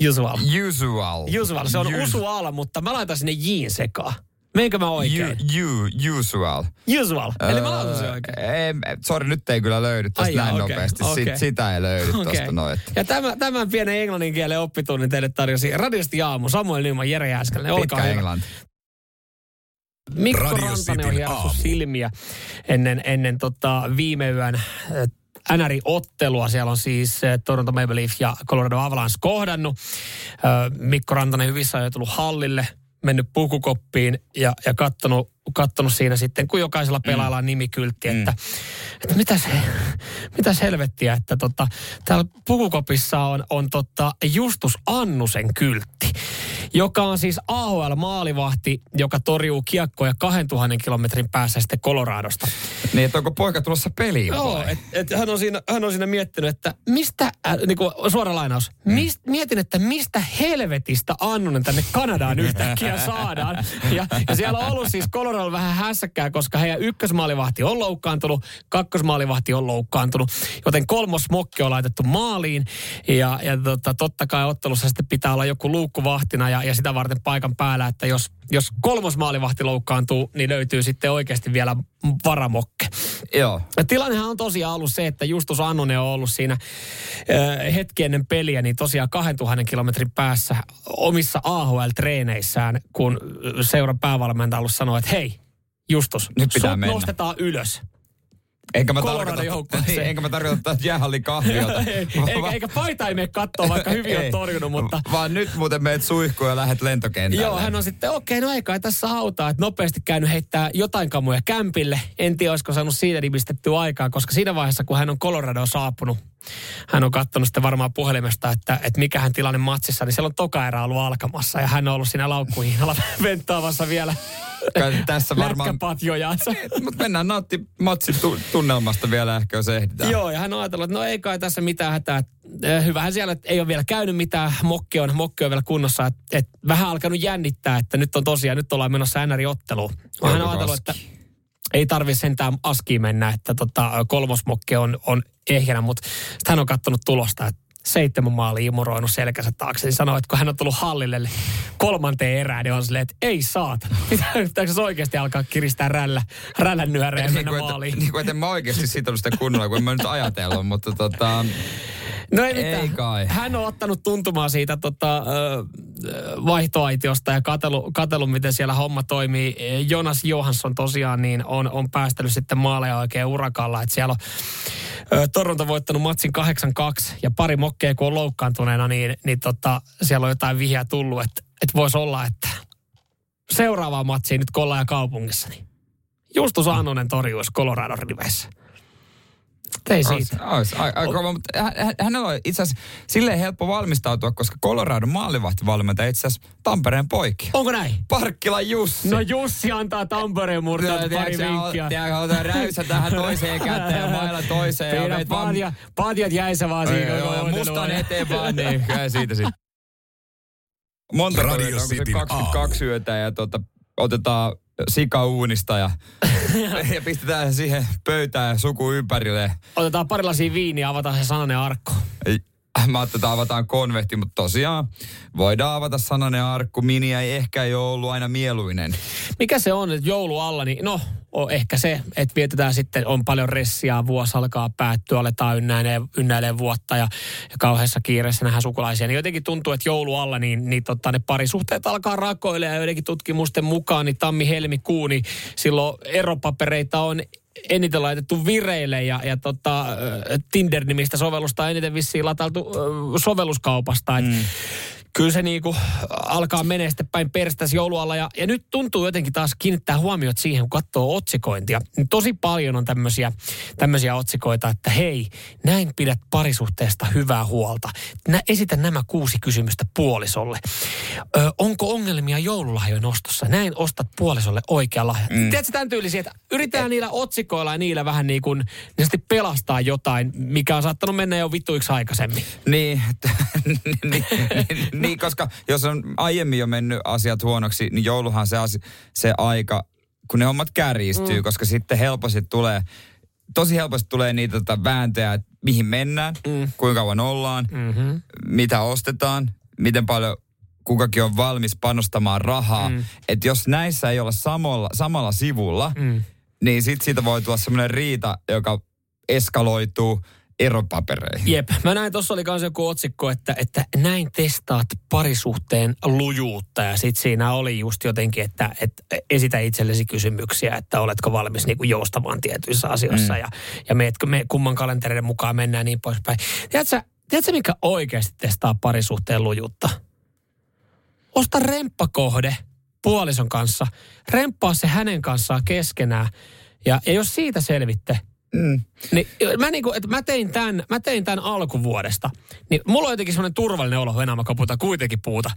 Usual.
Usual.
Usual, se on
Us-
usual, mutta mä laitan sinne jiin sekaan. Meinkö mä oikein?
You, you, usual.
Usual. Eli mä sen oikein.
Ei, sori, nyt ei kyllä löydy tästä
Ai
näin
okei,
nopeasti.
okei.
Sit, sitä ei löydy
Okei.
tosta noin.
Ja tämän, tämän pienen englannin kielen oppitunnin teille tarjosi Radiosti Aamu, Samuel Nyman, Jere Jääskäläinen. Olkaa
Pitkä
hyvä.
englanti.
Mikko
Radio
Rantanen on
aamu.
silmiä ennen, ennen tota viime yön äh, NR-ottelua. Siellä on siis äh, Toronto Maple Leafs ja Colorado Avalanche kohdannut. Äh, Mikko Rantanen hyvissä ajoin tullut hallille, mennyt pukukoppiin ja, ja kattonut, kattonut siinä sitten, kun jokaisella pelaajalla on nimikyltti, että, että mitäs, mitäs helvettiä, että tota, täällä pukukopissa on, on tota Justus Annusen kyltti, joka on siis AHL-maalivahti, joka torjuu kiekkoja 2000 kilometrin päässä sitten Coloradosta.
Niin, että onko poika tulossa peliin
Joo,
vai?
et, et hän, on siinä, hän on siinä miettinyt, että mistä, äh, niin kuin suora lainaus, mist, mietin, että mistä helvetistä Annunen tänne Kanadaan [LAUGHS] yhtäkkiä saadaan. Ja, ja siellä on ollut siis Colorado vähän hässäkkää, koska heidän ykkösmaalivahti on loukkaantunut, kakkosmaalivahti on loukkaantunut, joten kolmos mokki on laitettu maaliin. Ja, ja tota, totta kai ottelussa sitten pitää olla joku luukkuvahtina ja, ja sitä varten paikan päällä, että jos, jos kolmos maalivahti loukkaantuu, niin löytyy sitten oikeasti vielä varamokke.
Joo.
Ja tilannehan on tosiaan ollut se, että Justus Annunen on ollut siinä ö, hetki ennen peliä, niin tosiaan 2000 kilometrin päässä omissa AHL-treeneissään, kun seuran päävalmentaja ollut sanoa, että hei, Justus,
Nyt pitää mennä.
nostetaan ylös.
Enkä mä tarkoita,
joukkueeseen.
enkä mä tarkoita että jäähallin kahviota. [LAUGHS]
Ei, eikä, eikä paita ei mene katsoa, vaikka hyvin on torjunut, mutta...
Vaan nyt muuten meet suihkuun ja lähdet lentokentälle.
Joo, hän on sitten, okei, okay, no ei kai tässä auta, että nopeasti käynyt heittää jotain kamuja kämpille. En tiedä, olisiko saanut siitä nimistettyä aikaa, koska siinä vaiheessa, kun hän on Colorado saapunut, hän on katsonut sitten varmaan puhelimesta, että, että mikähän tilanne matsissa, niin siellä on toka erä ollut alkamassa ja hän on ollut siinä laukkuhihnalla [LAUGHS] venttaamassa vielä
Tässä varmaan...
lätkäpatjojansa.
Mutta mennään nautti matsin tu- tunnelmasta vielä ehkä, jos ehditään.
Joo, ja hän on ajatellut, että no ei kai tässä mitään hätää. Eh, Hyvähän siellä, että ei ole vielä käynyt mitään, mokki on, mokki on vielä kunnossa. Että et vähän alkanut jännittää, että nyt on tosiaan, nyt ollaan menossa NR-otteluun. Hän on ajatellut, että? Ei tarvi sentään askiin mennä, että tota, kolmosmokki on, on ehjänä, mutta sitten hän on katsonut tulosta, että seitsemän maalia imuroinut selkänsä taakse, niin sanoi, että kun hän on tullut hallille kolmanteen erään, niin on silleen, että ei saatana. [LAUGHS] Pitääkö se oikeasti alkaa kiristää rällä, rällän nyöreen ja
Niin
mennä
kuin, että,
maaliin?
niin kuin, että en mä oikeasti sitonut sitä kunnolla, kun en mä nyt ajatellut, mutta tota... [LAUGHS]
No ei mitään.
Ei kai.
Hän on ottanut tuntumaan siitä tota, vaihtoaitiosta ja katelu, katelu, miten siellä homma toimii. Jonas Johansson tosiaan niin on, on päästänyt sitten maaleja oikein urakalla. Että siellä on Toronto voittanut matsin 8-2 ja pari mokkea kun on loukkaantuneena, niin, niin tota, siellä on jotain vihjaa tullut, että, että voisi olla, että seuraavaa matsia nyt kun ollaan ja kaupungissa, niin Justus Annonen torjuisi Colorado riveissä. Ei siitä.
Ois, ois, ai, ai, kova, mutta hän, hän- hänellä on itse asiassa silleen helppo valmistautua, koska Colorado maalivahtivalmentaja itse asiassa Tampereen poikki.
Onko näin?
Parkkila Jussi.
No Jussi antaa Tampereen murtaa pari vinkkiä.
Tiedätkö, ota räysä tähän toiseen käteen ja mailla toiseen. ja
Pidä
meet vaan-
paatja, paatjat jäisä vaan siinä.
Joo, joo, mustan eteen vaan, niin [LAUGHS] kyllä siitä sitten. Monta
Radio
se
Cityn
22 yötä ja tota, otetaan sika uunista ja, [LAUGHS] ja pistetään siihen pöytään ja suku ympärille.
Otetaan pari lasia viiniä, avataan se sananen arkku.
Mä ajattelin, että avataan konvehti, mutta tosiaan voidaan avata sananen arkku. Mini ei ehkä ei ole ollut aina mieluinen.
Mikä se on, että joulu alla, niin no, on ehkä se, että vietetään sitten, on paljon ressiä, vuosi alkaa päättyä, aletaan ynnäilee, ynnäilee vuotta ja, ja kauheassa kiireessä nähdään sukulaisia. Niin jotenkin tuntuu, että joulu alla, niin, niin totta, ne parisuhteet alkaa rakoilla ja joidenkin tutkimusten mukaan, niin tammi-helmikuu, niin silloin eropapereita on eniten laitettu vireille ja, ja tota, Tinder-nimistä sovellusta eniten vissiin latailtu sovelluskaupasta. mm kyllä se niinku alkaa menee sitten päin perstäs joulualla. Ja, ja nyt tuntuu jotenkin taas kiinnittää huomiot siihen, kun katsoo otsikointia. Niin tosi paljon on tämmöisiä, tämmöisiä otsikoita, että hei, näin pidät parisuhteesta hyvää huolta. Nä, esitä nämä kuusi kysymystä puolisolle. Ö, onko ongelmia joululahjojen ostossa? Näin ostat puolisolle oikea lahja. Mm. Tiedätkö tämän tyylisiä, että yritetään niillä otsikoilla ja niillä vähän niin kuin pelastaa jotain, mikä on saattanut mennä jo vittuiksi aikaisemmin. [LAUGHS]
Niin, niin, niin, niin, koska jos on aiemmin jo mennyt asiat huonoksi, niin jouluhan se, asi, se aika, kun ne hommat kärjistyy, mm. koska sitten helposti tulee, tosi helposti tulee niitä tota vääntöjä, että mihin mennään, mm. kuinka kauan ollaan, mm-hmm. mitä ostetaan, miten paljon kukakin on valmis panostamaan rahaa. Mm. Että jos näissä ei olla samalla, samalla sivulla, mm. niin sitten siitä voi tulla semmoinen riita, joka eskaloituu – eropapereihin.
Jep. Mä näin, tuossa oli myös joku otsikko, että, että näin testaat parisuhteen lujuutta. Ja sitten siinä oli just jotenkin, että, että esitä itsellesi kysymyksiä, että oletko valmis niinku joustamaan tietyissä asioissa. Mm. Ja, ja meetkö me kumman kalenterin mukaan mennään niin poispäin. Tiedätkö, tiedätkö mikä oikeasti testaa parisuhteen lujuutta? Osta remppakohde puolison kanssa. Remppaa se hänen kanssaan keskenään. Ja, ja jos siitä selvitte, Mm. Niin, mä, niinku, että mä, tein tämän, mä tein tämän alkuvuodesta. Niin mulla on jotenkin semmoinen turvallinen olo, enää mä kaputan kuitenkin puuta.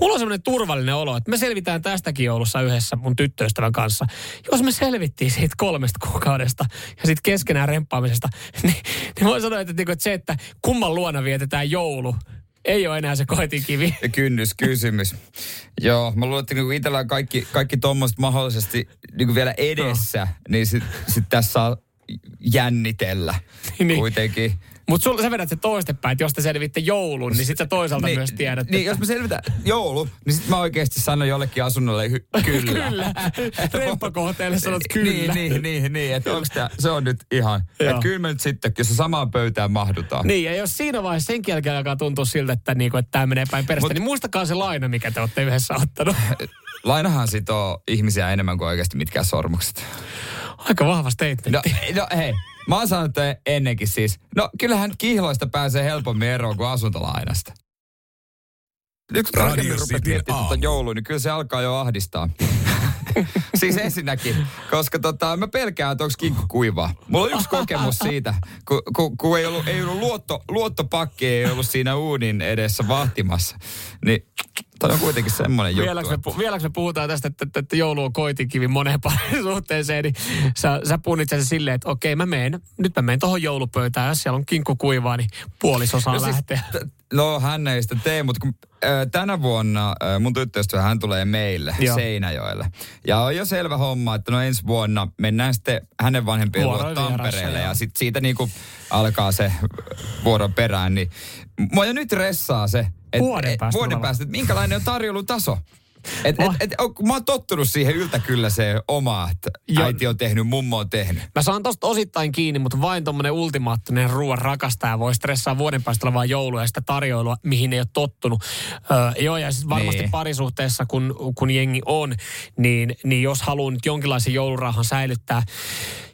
Mulla on semmoinen turvallinen olo, että me selvitään tästäkin joulussa yhdessä mun tyttöystävän kanssa. Jos me selvittiin siitä kolmesta kuukaudesta ja sitten keskenään remppaamisesta, [LAUGHS] niin, niin voin sanoa, että, niinku, että se, että kumman luona vietetään joulu, ei ole enää se koetinkivi.
Ja kynnyskysymys. Joo, mä luulen, että niinku itsellä on kaikki, kaikki tuommoista mahdollisesti niinku vielä edessä, no. niin sitten sit tässä jännitellä niin. kuitenkin.
Mutta sulla sä vedät se toistepäin, että jos te selvitte joulun, niin sitten sä toisaalta niin, myös tiedät.
Niin, että... jos me selvitään joulu, niin sitten mä oikeasti sanon jollekin asunnolle hy- [LAUGHS] kyllä.
kyllä. Remppakohteelle sanot kyllä.
niin, niin, niin, niin että onks tää, se on nyt ihan. että kyllä me nyt sitten, jos samaan pöytään mahdutaan.
Niin, ja jos siinä vaiheessa sen jälkeen alkaa tuntua siltä, että, niinku, että tämä menee päin perästä, Mut, niin muistakaa se laina, mikä te olette yhdessä ottanut. [LAUGHS]
Lainahan sitoo ihmisiä enemmän kuin oikeasti mitkään sormukset.
Aika vahva statement.
No, no hei, mä oon sanonut ennenkin siis. No kyllähän kihloista pääsee helpommin eroon kuin asuntolainasta. Kun tarkemmin rupeat miettimään tuota joulua, niin kyllä se alkaa jo ahdistaa. [LAUGHS] siis ensinnäkin, koska tota, mä pelkään, että onko kinkku kuivaa. Mulla on yksi kokemus siitä, kun, kun, kun ei ollut, ei ollut luotto, luottopakki, ei ollut siinä uunin edessä vahtimassa. Niin Tämä on kuitenkin semmoinen juttu.
Vieläkö me, vieläkö me puhutaan tästä, että, että, että joulu on koitinkivi moneen suhteeseen, niin sä, sä punnit silleen, että okei, mä menen, nyt mä menen tuohon joulupöytään, jos siellä on kinkku kuivaa, niin puoliso saa no siis, lähteä. T-
no hän ei sitä tee, mutta kun, äh, tänä vuonna äh, mun tyttöystävä hän tulee meille Joo. Seinäjoelle. Ja on jo selvä homma, että no ensi vuonna mennään sitten hänen vanhempien luo Tampereelle ja sitten siitä niinku alkaa se vuoron perään. Niin mua jo nyt ressaa se,
et, vuoden päästä.
Vuoden päästä, että minkälainen on tarjoulutaso. Et, oh. et, et, mä oon tottunut siihen se oma, että äiti on tehnyt, mummo on tehnyt.
Mä saan tosta osittain kiinni, mutta vain tommonen ultimaattinen ruoan rakastaja voi stressaa vuoden päästä olevaa joulua ja sitä tarjoilua, mihin ei ole tottunut. Öö, joo, ja siis varmasti niin. parisuhteessa, kun, kun jengi on, niin, niin jos haluaa nyt jonkinlaisen joulurahan säilyttää,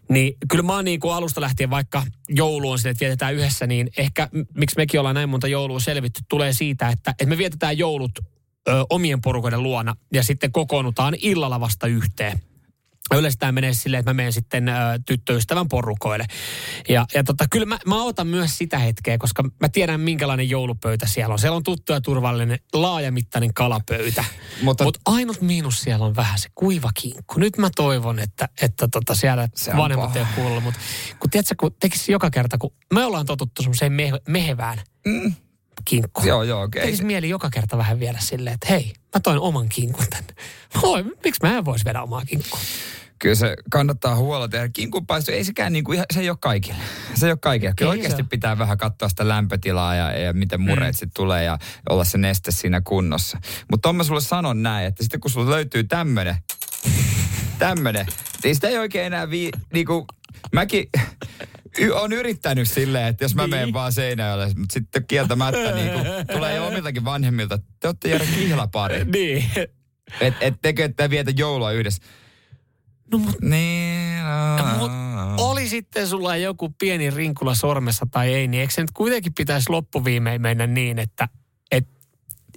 niin kyllä mä oon niin kuin alusta lähtien, vaikka joulu on että vietetään yhdessä, niin ehkä miksi mekin ollaan näin monta joulua selvitty, tulee siitä, että, että me vietetään joulut ö, omien porukoiden luona ja sitten kokoonnutaan illalla vasta yhteen. Yleensä tämä menee silleen, että mä menen sitten ö, tyttöystävän porukoille. Ja, ja tota, kyllä mä, mä otan myös sitä hetkeä, koska mä tiedän minkälainen joulupöytä siellä on. Siellä on tuttu ja turvallinen, laajamittainen kalapöytä. Mutta Mut ainut miinus siellä on vähän se kuiva kinkku. Nyt mä toivon, että, että tota siellä vanhemmat ei kuullut. Mutta kun tiedätkö, kun tekisi joka kerta, kun me ollaan totuttu semmoiseen mehe, mehevään. Mm kinkku.
Joo, joo. Okay.
Tekisi mieli joka kerta vähän viedä silleen, että hei, mä toin oman kinkun tänne. [LAUGHS] Miksi mä en voisi viedä omaa kinkkua?
Kyllä se kannattaa huolella tehdä. Kinkunpaisto ei sekään niin kuin, se ei ole kaikille. Se ei ole kaikille. Kyllä
Ei
oikeasti
se.
pitää vähän katsoa sitä lämpötilaa ja, ja miten mureet mm. sitten tulee ja olla se neste siinä kunnossa. Mutta on mä sulle sanon näin, että sitten kun sulla löytyy tämmönen, tämmönen, niin sitä ei oikein enää vii, niinku, mäkin y- on yrittänyt silleen, että jos mä
Niin.
menen vaan Seinäjoelle, mutta sitten kieltämättä niinku, tulee jo omiltakin vanhemmilta, että te olette Jere kihlapari.
Niin.
Et, et tekö, että vietä joulua yhdessä.
No mut
Niin, no,
Mut oli sitten sulla joku pieni rinkula sormessa tai ei, niin eikö se nyt kuitenkin pitäisi loppuviimein mennä niin, että et,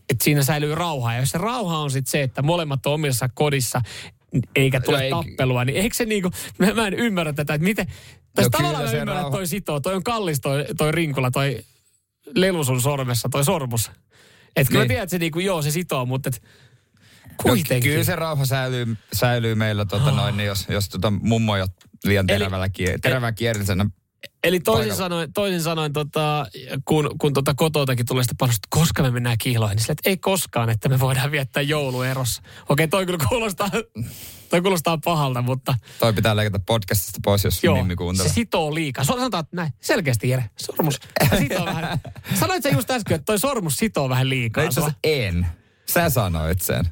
et siinä säilyy rauha. Ja jos se rauha on sitten se, että molemmat on omissa kodissa, eikä tule
No ei-
tappelua, niin eikö se niinku, mä, mä en ymmärrä tätä, että miten, tai
No
tavallaan mä ymmärrän, että toi sitoo, toi on kallis toi, toi rinkula, toi lelu sun sormessa, toi sormus. Että kyllä
Niin.
mä tiedän, että se niinku, joo se sitoo, mutta et
No,
kuitenkin.
kyllä se rauha säilyy, säilyy meillä, tota noin, niin jos, jos tota mummo ei ole liian
Eli-
terävällä terävää kielisenä.
Eli toisin
paikalla.
sanoen, toisin sanoen tota, kun, kun tota kotoutakin tulee sitä panosta, että koska me mennään kihloihin, niin sille, että ei koskaan, että me voidaan viettää joulu erossa. Okei, toi kyllä kuulostaa, toi kuulostaa pahalta, mutta
Toi pitää leikata podcastista pois, jos
joo,
Mimmi
se
kuuntelee.
sitoo liikaa. Sanotaan että näin, selkeästi Jere, sormus sitoo vähän. Sanoit sä just äsken, että toi sormus sitoo vähän
No
liikaa.
itse
sua.
asiassa en. Sä sanoit sen.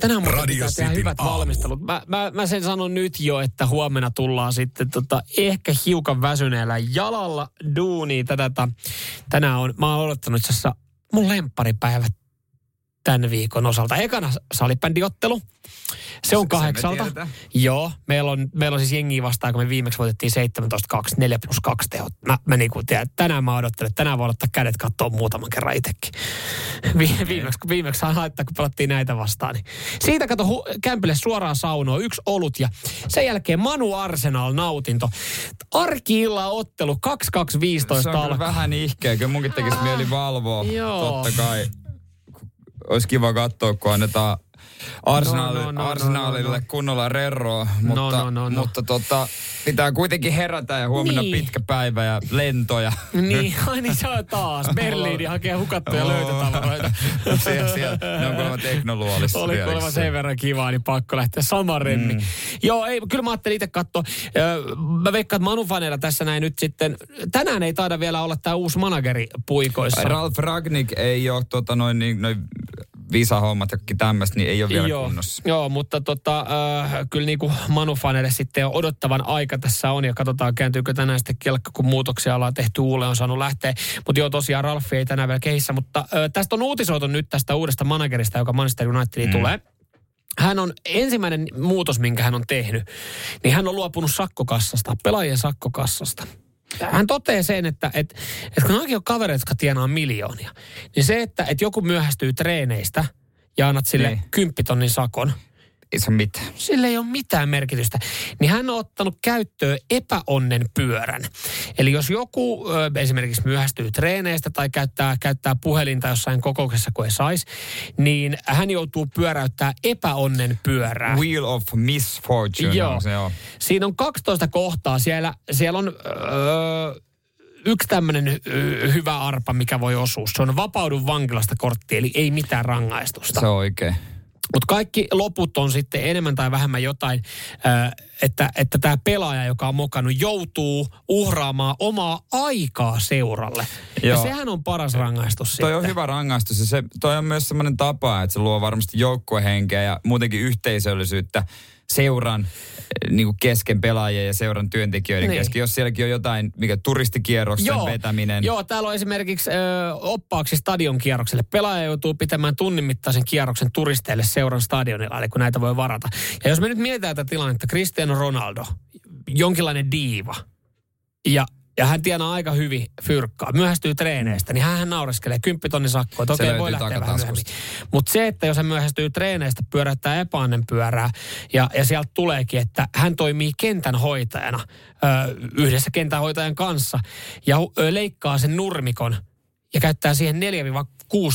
Tänään muuten
Radio
pitää tehdä hyvät
aamu.
valmistelut. Mä, mä, mä sen sanon nyt jo, että huomenna tullaan sitten tota, ehkä hiukan väsyneellä jalalla duuniin. Tätä, tänään on, mä oon odottanut itse asiassa mun lempparipäivä tämän viikon osalta. Ekana salibändiottelu. Se on
me
kahdeksalta.
tiedetään.
Joo, meillä on, meillä on siis jengiä vastaan, kun me viimeksi voitettiin 17-2, 4 plus 2 tehot. Mä, mä niinku tiedän, tänään mä odottelen, että tänään voi ottaa kädet katsoa muutaman kerran itsekin. [LAUGHS] Vi, viimeksi, viimeksi saan haittaa, kun pelattiin näitä vastaan. Niin. Siitä kato hu, kämpille suoraan saunoon, yksi olut ja sen jälkeen Manu Arsenal nautinto. Arki-illan ottelu 2-2-15
Se on kyllä
alkaa.
vähän ihkeä. Kyllä munkin tekisi mieli valvoa.
Joo.
Totta kai. Olisi kiva katsoa, kun annetaan Arsenal,
No, no, no,
Arsenalille
no, no.
kunnolla rerroa. Mutta,
no, no, no.
mutta tota, pitää kuitenkin herätä ja huomenna
Niin.
pitkä päivä ja lentoja.
Niin, ai niin se on taas. Berliini hakee hukattuja
Oo.
löytötavaroita. [LAUGHS]
siellä, siellä. Ne on kuulemma teknoluolissa.
Oli kuulemma sen verran kivaa, niin pakko lähteä saman remmi. Mm. Joo, ei, kyllä mä ajattelin itse katsoa. Mä veikkaan, että Manu Faneella tässä näin nyt sitten, tänään ei taida vielä olla tämä uusi manageri puikoissa.
Ralf Ragnik ei ole tota, noin, niin, noin visahommat ja kaikki tämmöistä, niin ei ole vielä
joo,
kunnossa.
joo, mutta tota, äh, kyllä niin kuin Manu Fanelle sitten odottavan aika tässä on ja katsotaan kääntyykö tänään sitten kelkka, kun muutoksia ollaan tehty uulle on saanut lähteä. Mutta joo, tosiaan Ralfi ei tänään vielä kehissä, mutta äh, tästä on uutisoitu nyt tästä uudesta managerista, joka Manchester Unitediin mm. tulee. Hän on ensimmäinen muutos, minkä hän on tehnyt, niin hän on luopunut sakkokassasta, pelaajien sakkokassasta. Hän toteaa sen, että, että, että kun onkin jo kavereita, jotka tienaa miljoonia, niin se, että, että joku myöhästyy treeneistä ja annat sille
Niin.
kymppitonnin sakon,
Ei se mitään.
sillä ei ole mitään merkitystä. Niin hän on ottanut käyttöön epäonnen pyörän. Eli jos joku ö, esimerkiksi myöhästyy treeneistä tai käyttää, käyttää puhelinta jossain kokouksessa, kun ei saisi, niin hän joutuu pyöräyttää epäonnen pyörää.
Wheel of Misfortune.
Joo.
on Se, joo.
Siinä on 12 kohtaa. Siellä, siellä on öö, yksi tämmöinen hyvä arpa, mikä voi osua. Se on vapaudu vankilasta kortti, eli ei mitään rangaistusta.
Se on oikein.
Mutta kaikki loput on sitten enemmän tai vähemmän jotain, että, että tämä pelaaja, joka on mokannut, joutuu uhraamaan omaa aikaa seuralle. Joo. Ja sehän on paras rangaistus
Toi
sitten.
on hyvä rangaistus ja se, toi on myös semmoinen tapa, että se luo varmasti joukkuehenkeä ja muutenkin yhteisöllisyyttä seuran eh, niin kuin kesken pelaajien ja seuran työntekijöiden
Niin.
kesken. Jos sielläkin on jotain, mikä turistikierroksen vetäminen.
Joo, täällä on esimerkiksi ö, oppaaksi stadion kierrokselle. Pelaaja joutuu pitämään tunnin mittaisen kierroksen turisteille seuran stadionilla, eli kun näitä voi varata. Ja jos me nyt mietitään tätä tilannetta, Cristiano Ronaldo, jonkinlainen diiva, ja ja hän tienaa aika hyvin fyrkkaa, myöhästyy treeneistä, niin hän naureskelee kymppitonnin sakkoa, että
Se
okei, voi lähteä vähän myöhemmin. Mutta se, että jos hän myöhästyy treeneistä, pyöräyttää epäonnen pyörää, ja, ja sieltä tuleekin, että hän toimii kentän hoitajana ö, yhdessä kentän hoitajan kanssa, ja ö, leikkaa sen nurmikon, ja käyttää siihen 4-6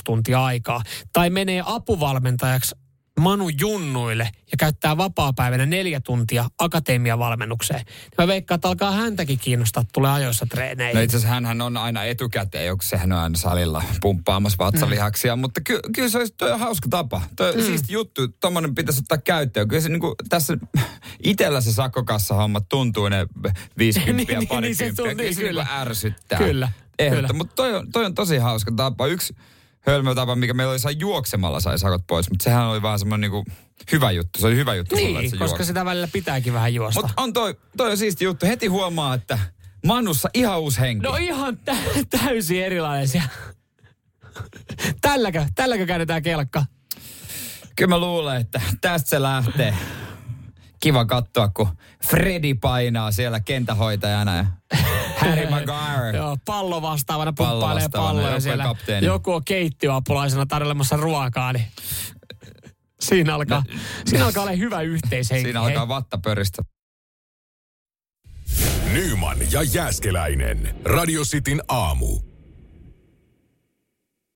tuntia aikaa, tai menee apuvalmentajaksi Manu Junnuille ja käyttää vapaa-päivänä neljä tuntia akatemiavalmennukseen. Niin mä veikkaan, että alkaa häntäkin kiinnostaa, että tulee ajoissa treeneihin.
No itse asiassa hänhän on aina etukäteen, joku sehän on aina salilla pumppaamassa vatsalihaksia, mm. mutta ky- kyllä se olisi toi on hauska tapa. Toi mm. siisti juttu, tommonen pitäisi ottaa käyttöön. Kyllä se niinku, tässä itellä se sakkokassa-homma tuntuu ne 50 ja [LAUGHS]
Niin,
pari
niin se tuntuu,
Kyllä se niinku ärsyttää.
Kyllä, kyllä.
Mutta toi, on- toi on tosi hauska tapa. Yksi hölmötapa, mikä meillä oli sai juoksemalla sai sakot pois, mutta sehän oli vaan semmoinen niinku hyvä juttu. Se oli hyvä juttu sulle, että
Niin,
se
koska
juoksi.
sitä välillä pitääkin vähän juosta.
Mutta on toi, toi on siisti juttu. Heti huomaa, että Manussa ihan uusi henki.
No ihan tä- täysin erilainen siellä. Tälläkö, tälläkö käännetään kelkka?
Kyllä mä luulen, että tästä se lähtee. Kiva katsoa, kun Freddy painaa siellä kentähoitajana ja Harry Maguire.
Joo, pallo vastaavana
Pallo
pumppailee
vastaavana,
palloja
joukkueen
siellä.
kapteeni.
Joku on keittiöapulaisena tarjoilemassa ruokaa, niin siinä alkaa, siinä alkaa olla hyvä yhteishenki.
Siinä alkaa vatta pöristä.
Nyman ja Jääskeläinen. Radio Cityn aamu.